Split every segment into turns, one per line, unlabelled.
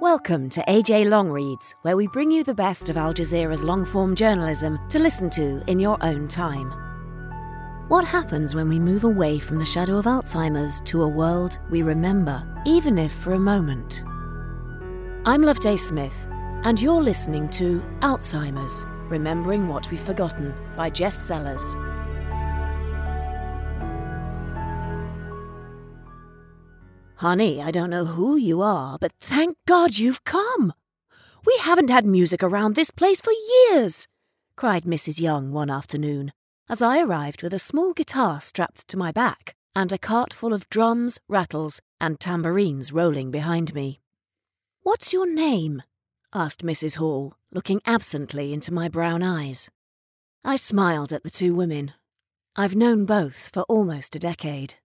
Welcome to AJ Long Reads, where we bring you the best of Al Jazeera's long form journalism to listen to in your own time. What happens when we move away from the shadow of Alzheimer's to a world we remember, even if for a moment? I'm Loveday Smith, and you're listening to Alzheimer's Remembering What We've Forgotten by Jess Sellers. Honey, I don't know who you are, but thank God you've come. We haven't had music around this place for years, cried Mrs. Young one afternoon, as I arrived with a small guitar strapped to my back and a cart full of drums, rattles, and tambourines rolling behind me. What's your name? asked Mrs. Hall, looking absently into my brown eyes. I smiled at the two women. I've known both for almost a decade.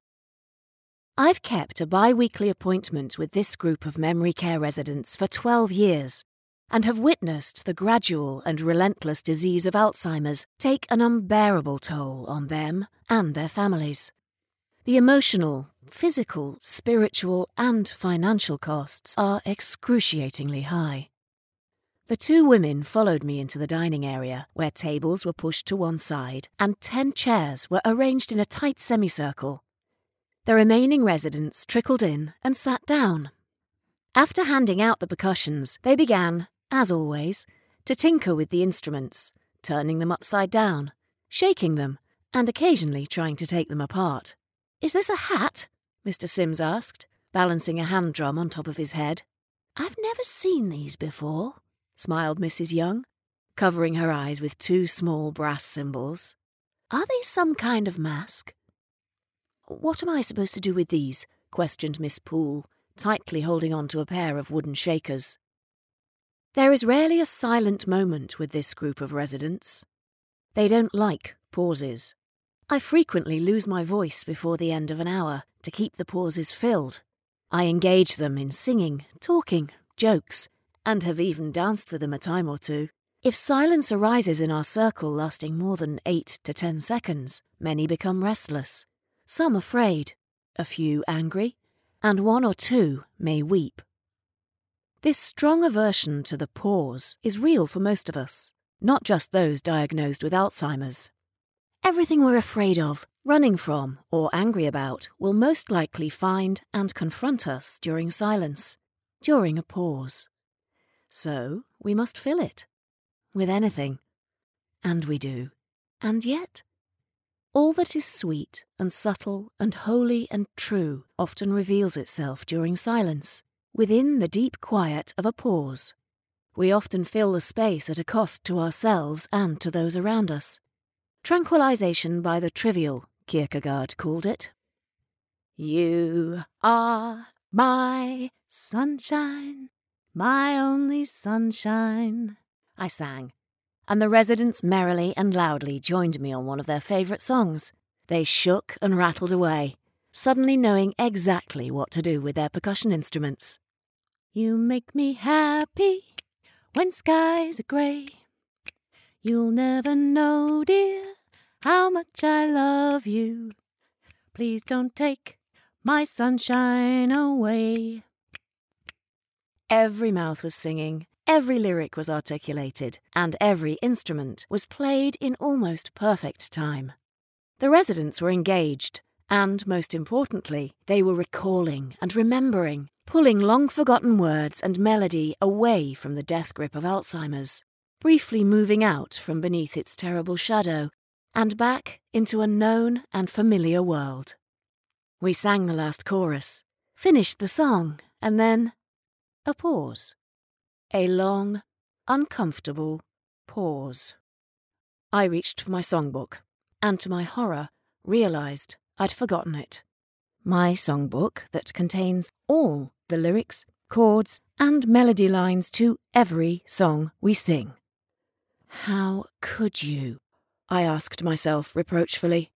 I've kept a bi weekly appointment with this group of memory care residents for 12 years and have witnessed the gradual and relentless disease of Alzheimer's take an unbearable toll on them and their families. The emotional, physical, spiritual, and financial costs are excruciatingly high. The two women followed me into the dining area, where tables were pushed to one side and ten chairs were arranged in a tight semicircle the remaining residents trickled in and sat down. After handing out the percussions, they began, as always, to tinker with the instruments, turning them upside down, shaking them, and occasionally trying to take them apart. Is this a hat? Mr. Sims asked, balancing a hand drum on top of his head. I've never seen these before, smiled Mrs. Young, covering her eyes with two small brass cymbals. Are they some kind of mask? What am I supposed to do with these? questioned Miss Poole, tightly holding on to a pair of wooden shakers. There is rarely a silent moment with this group of residents. They don't like pauses. I frequently lose my voice before the end of an hour to keep the pauses filled. I engage them in singing, talking, jokes, and have even danced with them a time or two. If silence arises in our circle lasting more than eight to ten seconds, many become restless some afraid, a few angry, and one or two may weep. This strong aversion to the pause is real for most of us, not just those diagnosed with Alzheimer's. Everything we're afraid of, running from, or angry about will most likely find and confront us during silence, during a pause. So we must fill it with anything. And we do. And yet, all that is sweet and subtle and holy and true often reveals itself during silence, within the deep quiet of a pause. We often fill the space at a cost to ourselves and to those around us. Tranquilization by the trivial, Kierkegaard called it. You are my sunshine, my only sunshine, I sang and the residents merrily and loudly joined me on one of their favourite songs. They shook and rattled away, suddenly knowing exactly what to do with their percussion instruments. You make me happy when skies are grey. You'll never know, dear, how much I love you. Please don't take my sunshine away. Every mouth was singing, Every lyric was articulated, and every instrument was played in almost perfect time. The residents were engaged, and most importantly, they were recalling and remembering, pulling long forgotten words and melody away from the death grip of Alzheimer's, briefly moving out from beneath its terrible shadow and back into a known and familiar world. We sang the last chorus, finished the song, and then a pause. A long, uncomfortable pause. I reached for my songbook, and to my horror, realized I'd forgotten it. My songbook that contains all the lyrics, chords, and melody lines to every song we sing. How could you? I asked myself reproachfully.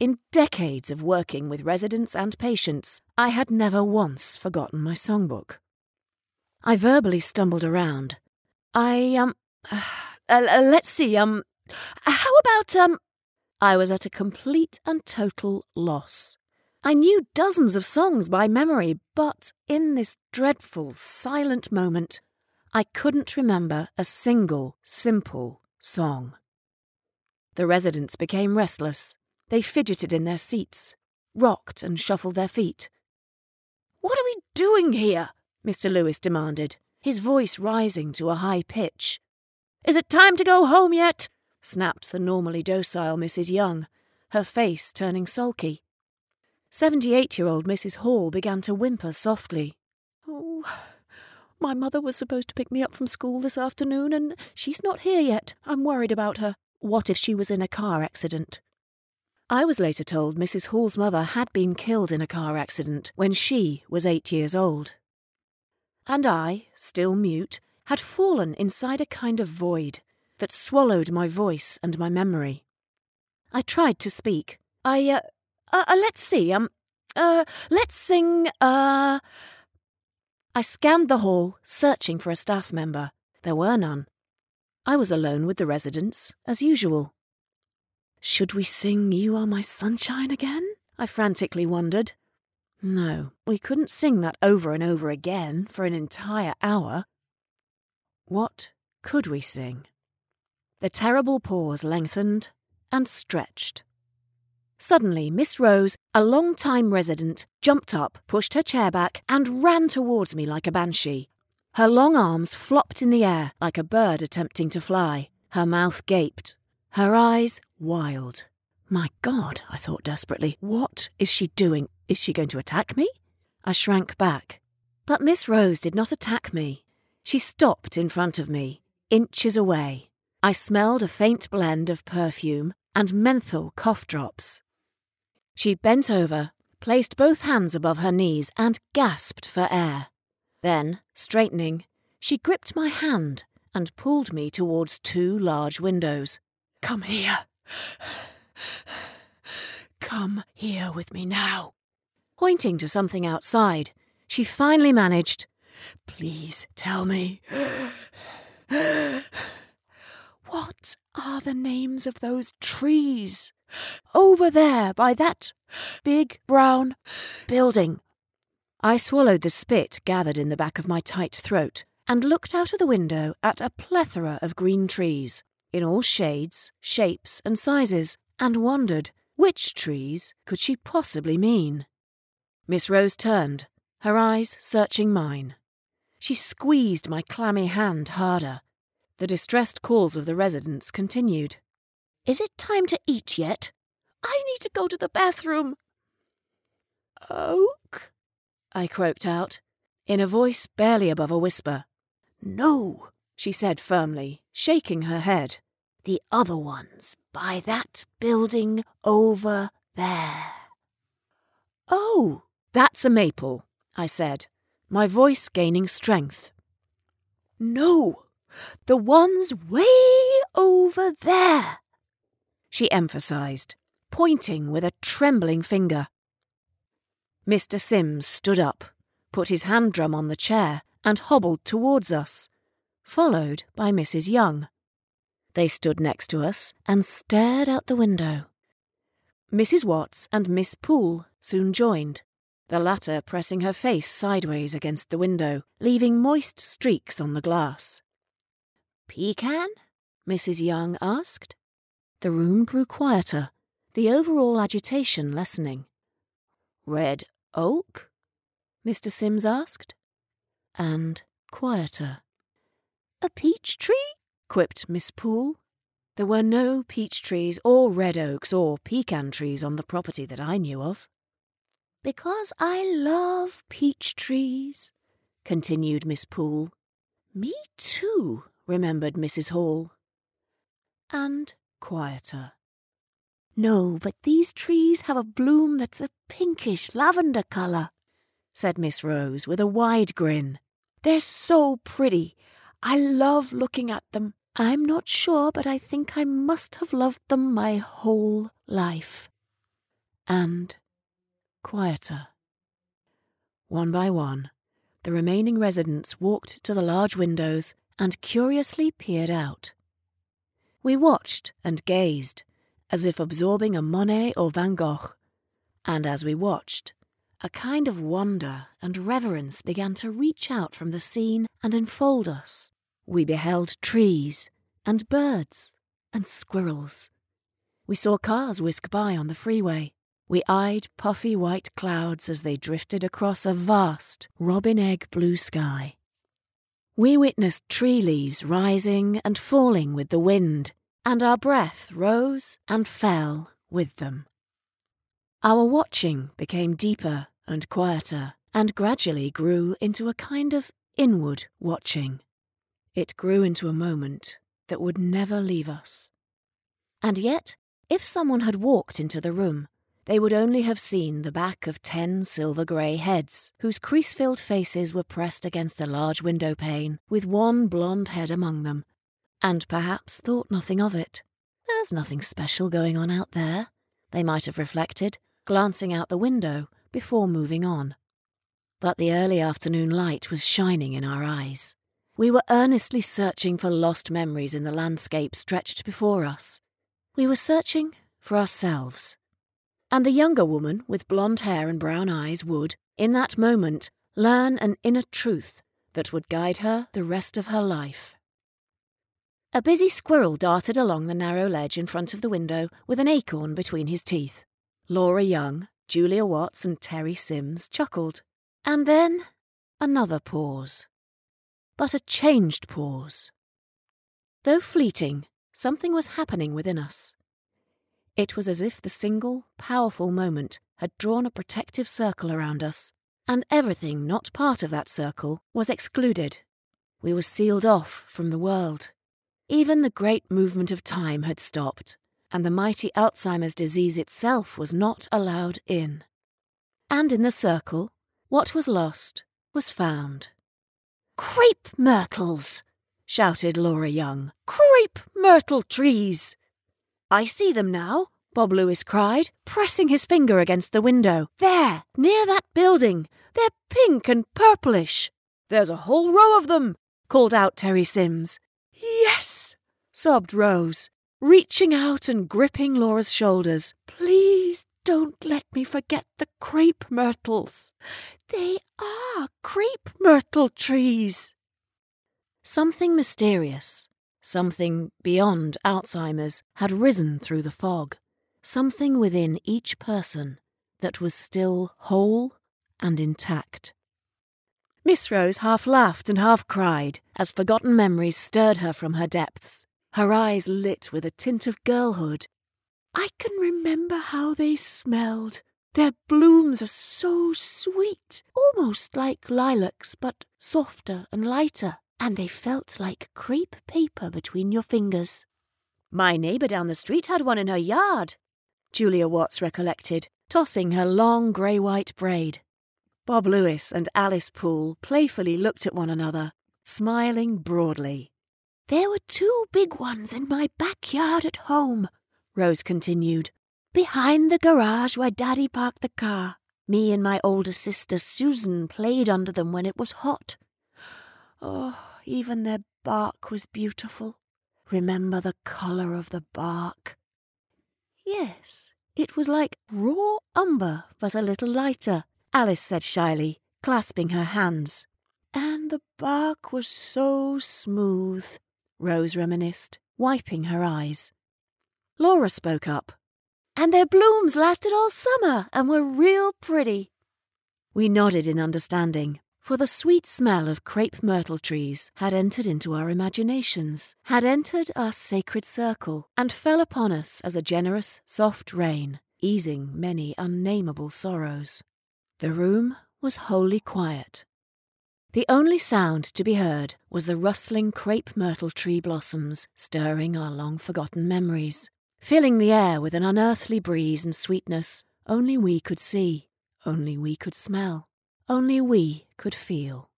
In decades of working with residents and patients, I had never once forgotten my songbook. I verbally stumbled around. I, um, uh, uh, let's see, um, how about, um, I was at a complete and total loss. I knew dozens of songs by memory, but in this dreadful, silent moment, I couldn't remember a single, simple song. The residents became restless. They fidgeted in their seats, rocked and shuffled their feet. What are we doing here? Mr. Lewis demanded, his voice rising to a high pitch. Is it time to go home yet? snapped the normally docile Mrs. Young, her face turning sulky. Seventy eight year old Mrs. Hall began to whimper softly. Oh, my mother was supposed to pick me up from school this afternoon, and she's not here yet. I'm worried about her. What if she was in a car accident? I was later told Mrs. Hall's mother had been killed in a car accident when she was eight years old. And I, still mute, had fallen inside a kind of void that swallowed my voice and my memory. I tried to speak. I, uh, uh, uh let's see, um, uh, let's sing, uh. I scanned the hall, searching for a staff member. There were none. I was alone with the residents, as usual. Should we sing You Are My Sunshine again? I frantically wondered. No, we couldn't sing that over and over again for an entire hour. What could we sing? The terrible pause lengthened and stretched. Suddenly, Miss Rose, a long-time resident, jumped up, pushed her chair back, and ran towards me like a banshee. Her long arms flopped in the air like a bird attempting to fly. Her mouth gaped, her eyes wild. My God, I thought desperately, what is she doing? Is she going to attack me? I shrank back. But Miss Rose did not attack me. She stopped in front of me, inches away. I smelled a faint blend of perfume and menthol cough drops. She bent over, placed both hands above her knees, and gasped for air. Then, straightening, she gripped my hand and pulled me towards two large windows. Come here. Come here with me now. Pointing to something outside, she finally managed, Please tell me. What are the names of those trees? Over there by that big brown building. I swallowed the spit gathered in the back of my tight throat and looked out of the window at a plethora of green trees, in all shades, shapes, and sizes, and wondered which trees could she possibly mean. Miss Rose turned, her eyes searching mine. She squeezed my clammy hand harder the distressed calls of the residents continued. Is it time to eat yet? I need to go to the bathroom. Oak? I croaked out, in a voice barely above a whisper. No, she said firmly, shaking her head. The other ones, by that building over there. Oh, that's a maple, I said, my voice gaining strength. No, the ones way over there, she emphasized, pointing with a trembling finger. Mr. Sims stood up, put his hand drum on the chair, and hobbled towards us, followed by Mrs. Young. They stood next to us and stared out the window. Mrs. Watts and Miss Poole soon joined, the latter pressing her face sideways against the window, leaving moist streaks on the glass. Pecan? Mrs. Young asked. The room grew quieter, the overall agitation lessening. Red oak? Mr. Sims asked. And quieter. A peach tree? Quipped Miss Poole. There were no peach trees or red oaks or pecan trees on the property that I knew of. Because I love peach trees, continued Miss Poole. Me too, remembered Mrs. Hall. And quieter. No, but these trees have a bloom that's a pinkish lavender colour, said Miss Rose with a wide grin. They're so pretty. I love looking at them. I'm not sure, but I think I must have loved them my whole life. And quieter. One by one, the remaining residents walked to the large windows and curiously peered out. We watched and gazed, as if absorbing a Monet or Van Gogh, And as we watched, a kind of wonder and reverence began to reach out from the scene and enfold us. We beheld trees and birds and squirrels. We saw cars whisk by on the freeway. We eyed puffy white clouds as they drifted across a vast robin egg blue sky. We witnessed tree leaves rising and falling with the wind, and our breath rose and fell with them. Our watching became deeper and quieter, and gradually grew into a kind of inward watching. It grew into a moment that would never leave us. And yet, if someone had walked into the room, they would only have seen the back of ten silver grey heads, whose crease filled faces were pressed against a large window pane, with one blonde head among them, and perhaps thought nothing of it. There's nothing special going on out there, they might have reflected, glancing out the window before moving on. But the early afternoon light was shining in our eyes. We were earnestly searching for lost memories in the landscape stretched before us. We were searching for ourselves. And the younger woman with blonde hair and brown eyes would, in that moment, learn an inner truth that would guide her the rest of her life. A busy squirrel darted along the narrow ledge in front of the window with an acorn between his teeth. Laura Young, Julia Watts, and Terry Sims chuckled. And then another pause. But a changed pause. Though fleeting, something was happening within us. It was as if the single, powerful moment had drawn a protective circle around us, and everything not part of that circle was excluded. We were sealed off from the world. Even the great movement of time had stopped and the mighty Alzheimer's disease itself was not allowed in. And in the circle, what was lost was found. Crepe myrtles! shouted Laura Young. Crepe myrtle trees! I see them now, Bob Lewis cried, pressing his finger against the window. There, near that building. They're pink and purplish. There's a whole row of them, called out Terry Sims. Yes, sobbed Rose reaching out and gripping Laura's shoulders. Please don't let me forget the crepe myrtles. They are crepe myrtle trees. Something mysterious, something beyond Alzheimer's, had risen through the fog. Something within each person that was still whole and intact. Miss Rose half laughed and half cried as forgotten memories stirred her from her depths her eyes lit with a tint of girlhood. I can remember how they smelled. Their blooms are so sweet, almost like lilacs, but softer and lighter, and they felt like crepe paper between your fingers. My neighbour down the street had one in her yard, Julia Watts recollected, tossing her long grey white braid. Bob Lewis and Alice Poole playfully looked at one another, smiling broadly. There were two big ones in my backyard at home, Rose continued. Behind the garage where Daddy parked the car. Me and my older sister Susan played under them when it was hot. Oh, even their bark was beautiful. Remember the colour of the bark? Yes, it was like raw umber, but a little lighter, Alice said shyly, clasping her hands. And the bark was so smooth. Rose reminisced, wiping her eyes. Laura spoke up. And their blooms lasted all summer and were real pretty. We nodded in understanding, for the sweet smell of crepe myrtle trees had entered into our imaginations, had entered our sacred circle, and fell upon us as a generous, soft rain, easing many unnameable sorrows. The room was wholly quiet, the only sound to be heard was the rustling crepe myrtle tree blossoms stirring our long forgotten memories, filling the air with an unearthly breeze and sweetness only we could see, only we could smell, only we could feel.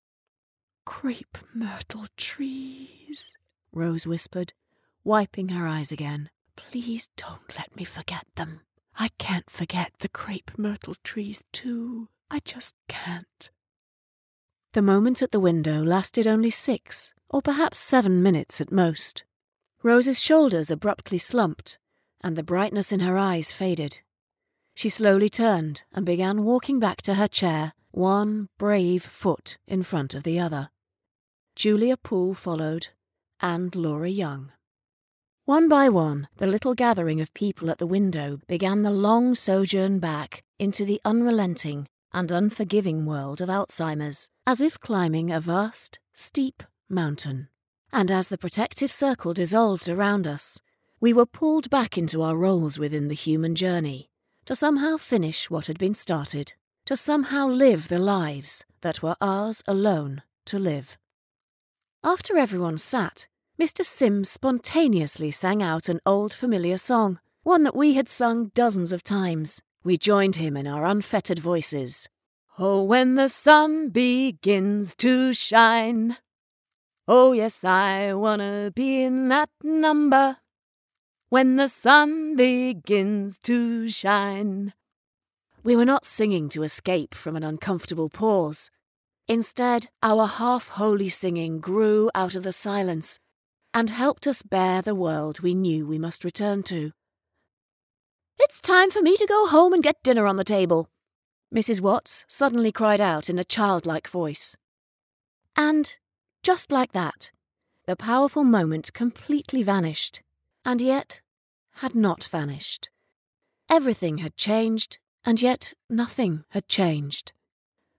Crepe myrtle trees, Rose whispered, wiping her eyes again. Please don't let me forget them. I can't forget the crepe myrtle trees, too. I just can't. The moment at the window lasted only six, or perhaps seven minutes at most. Rose's shoulders abruptly slumped, and the brightness in her eyes faded. She slowly turned and began walking back to her chair, one brave foot in front of the other. Julia Poole followed, and Laura Young. One by one, the little gathering of people at the window began the long sojourn back into the unrelenting and unforgiving world of Alzheimer's, as if climbing a vast, steep mountain. And as the protective circle dissolved around us, we were pulled back into our roles within the human journey, to somehow finish what had been started, to somehow live the lives that were ours alone to live. After everyone sat, Mr. Sims spontaneously sang out an old familiar song, one that we had sung dozens of times. We joined him in our unfettered voices. Oh, when the sun begins to shine. Oh, yes, I wanna be in that number when the sun begins to shine. We were not singing to escape from an uncomfortable pause. Instead, our half holy singing grew out of the silence and helped us bear the world we knew we must return to. It's time for me to go home and get dinner on the table, Mrs. Watts suddenly cried out in a childlike voice. And, just like that, the powerful moment completely vanished and yet had not vanished. Everything had changed, and yet nothing had changed.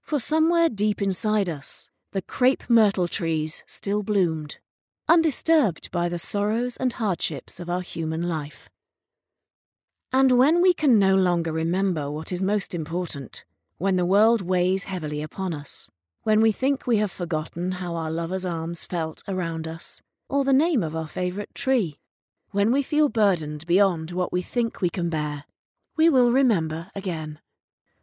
For somewhere deep inside us, the crepe myrtle trees still bloomed, undisturbed by the sorrows and hardships of our human life. And when we can no longer remember what is most important, when the world weighs heavily upon us, when we think we have forgotten how our lover's arms felt around us, or the name of our favourite tree, when we feel burdened beyond what we think we can bear, we will remember again.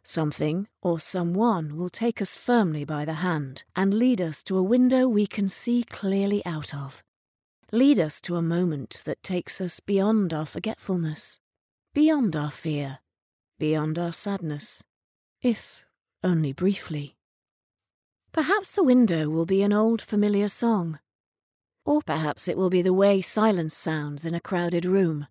Something or someone will take us firmly by the hand and lead us to a window we can see clearly out of. Lead us to a moment that takes us beyond our forgetfulness, beyond our fear, beyond our sadness, if only briefly. Perhaps the window will be an old familiar song or perhaps it will be the way silence sounds in a crowded room.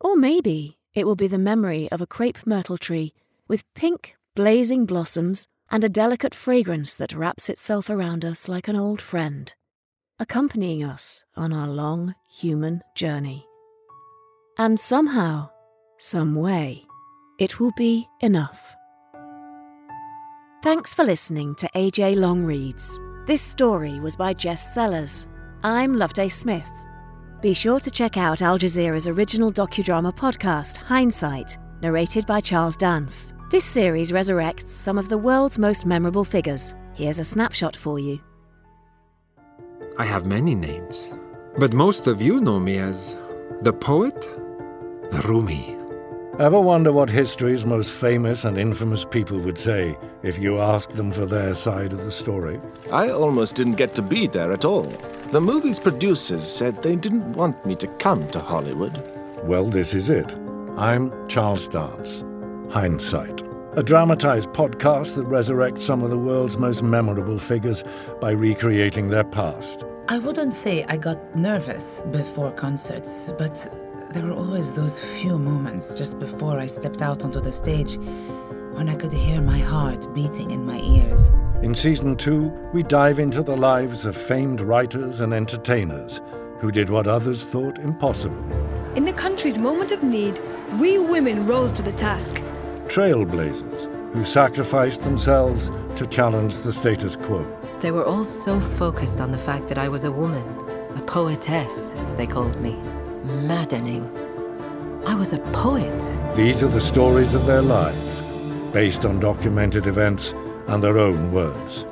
Or maybe it will be the memory of a crepe myrtle tree with pink, blazing blossoms and a delicate fragrance that wraps itself around us like an old friend, accompanying us on our long human journey. And somehow, some way, it will be enough. Thanks for listening to AJ Long Reads. This story was by Jess Sellers. I'm Loveday Smith. Be sure to check out Al Jazeera's original docudrama podcast, Hindsight, narrated by Charles Dance. This series resurrects some of the world's most memorable figures. Here's a snapshot for you.
I have many names, but most of you know me as the poet Rumi.
Ever wonder what history's most famous and infamous people would say if you asked them for their side of the story?
I almost didn't get to be there at all. The movie's producers said they didn't want me to come to Hollywood.
Well, this is it. I'm Charles Dance. Hindsight. A dramatized podcast that resurrects some of the world's most memorable figures by recreating their past.
I wouldn't say I got nervous before concerts, but there were always those few moments just before I stepped out onto the stage when I could hear my heart beating in my ears.
In season two, we dive into the lives of famed writers and entertainers who did what others thought impossible.
In the country's moment of need, we women rose to the task.
Trailblazers who sacrificed themselves to challenge the status quo.
They were all so focused on the fact that I was a woman, a poetess, they called me maddening. I was a poet.
These are the stories of their lives, based on documented events and their own words.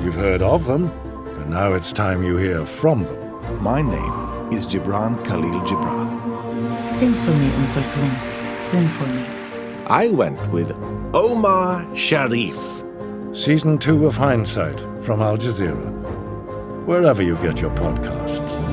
You've heard of them, but now it's time you hear from them.
My name is Gibran Khalil Gibran.
Sing for me, Uncle Kulthum. Sing for me.
I went with Omar Sharif.
Season 2 of Hindsight from Al Jazeera. Wherever you get your podcasts.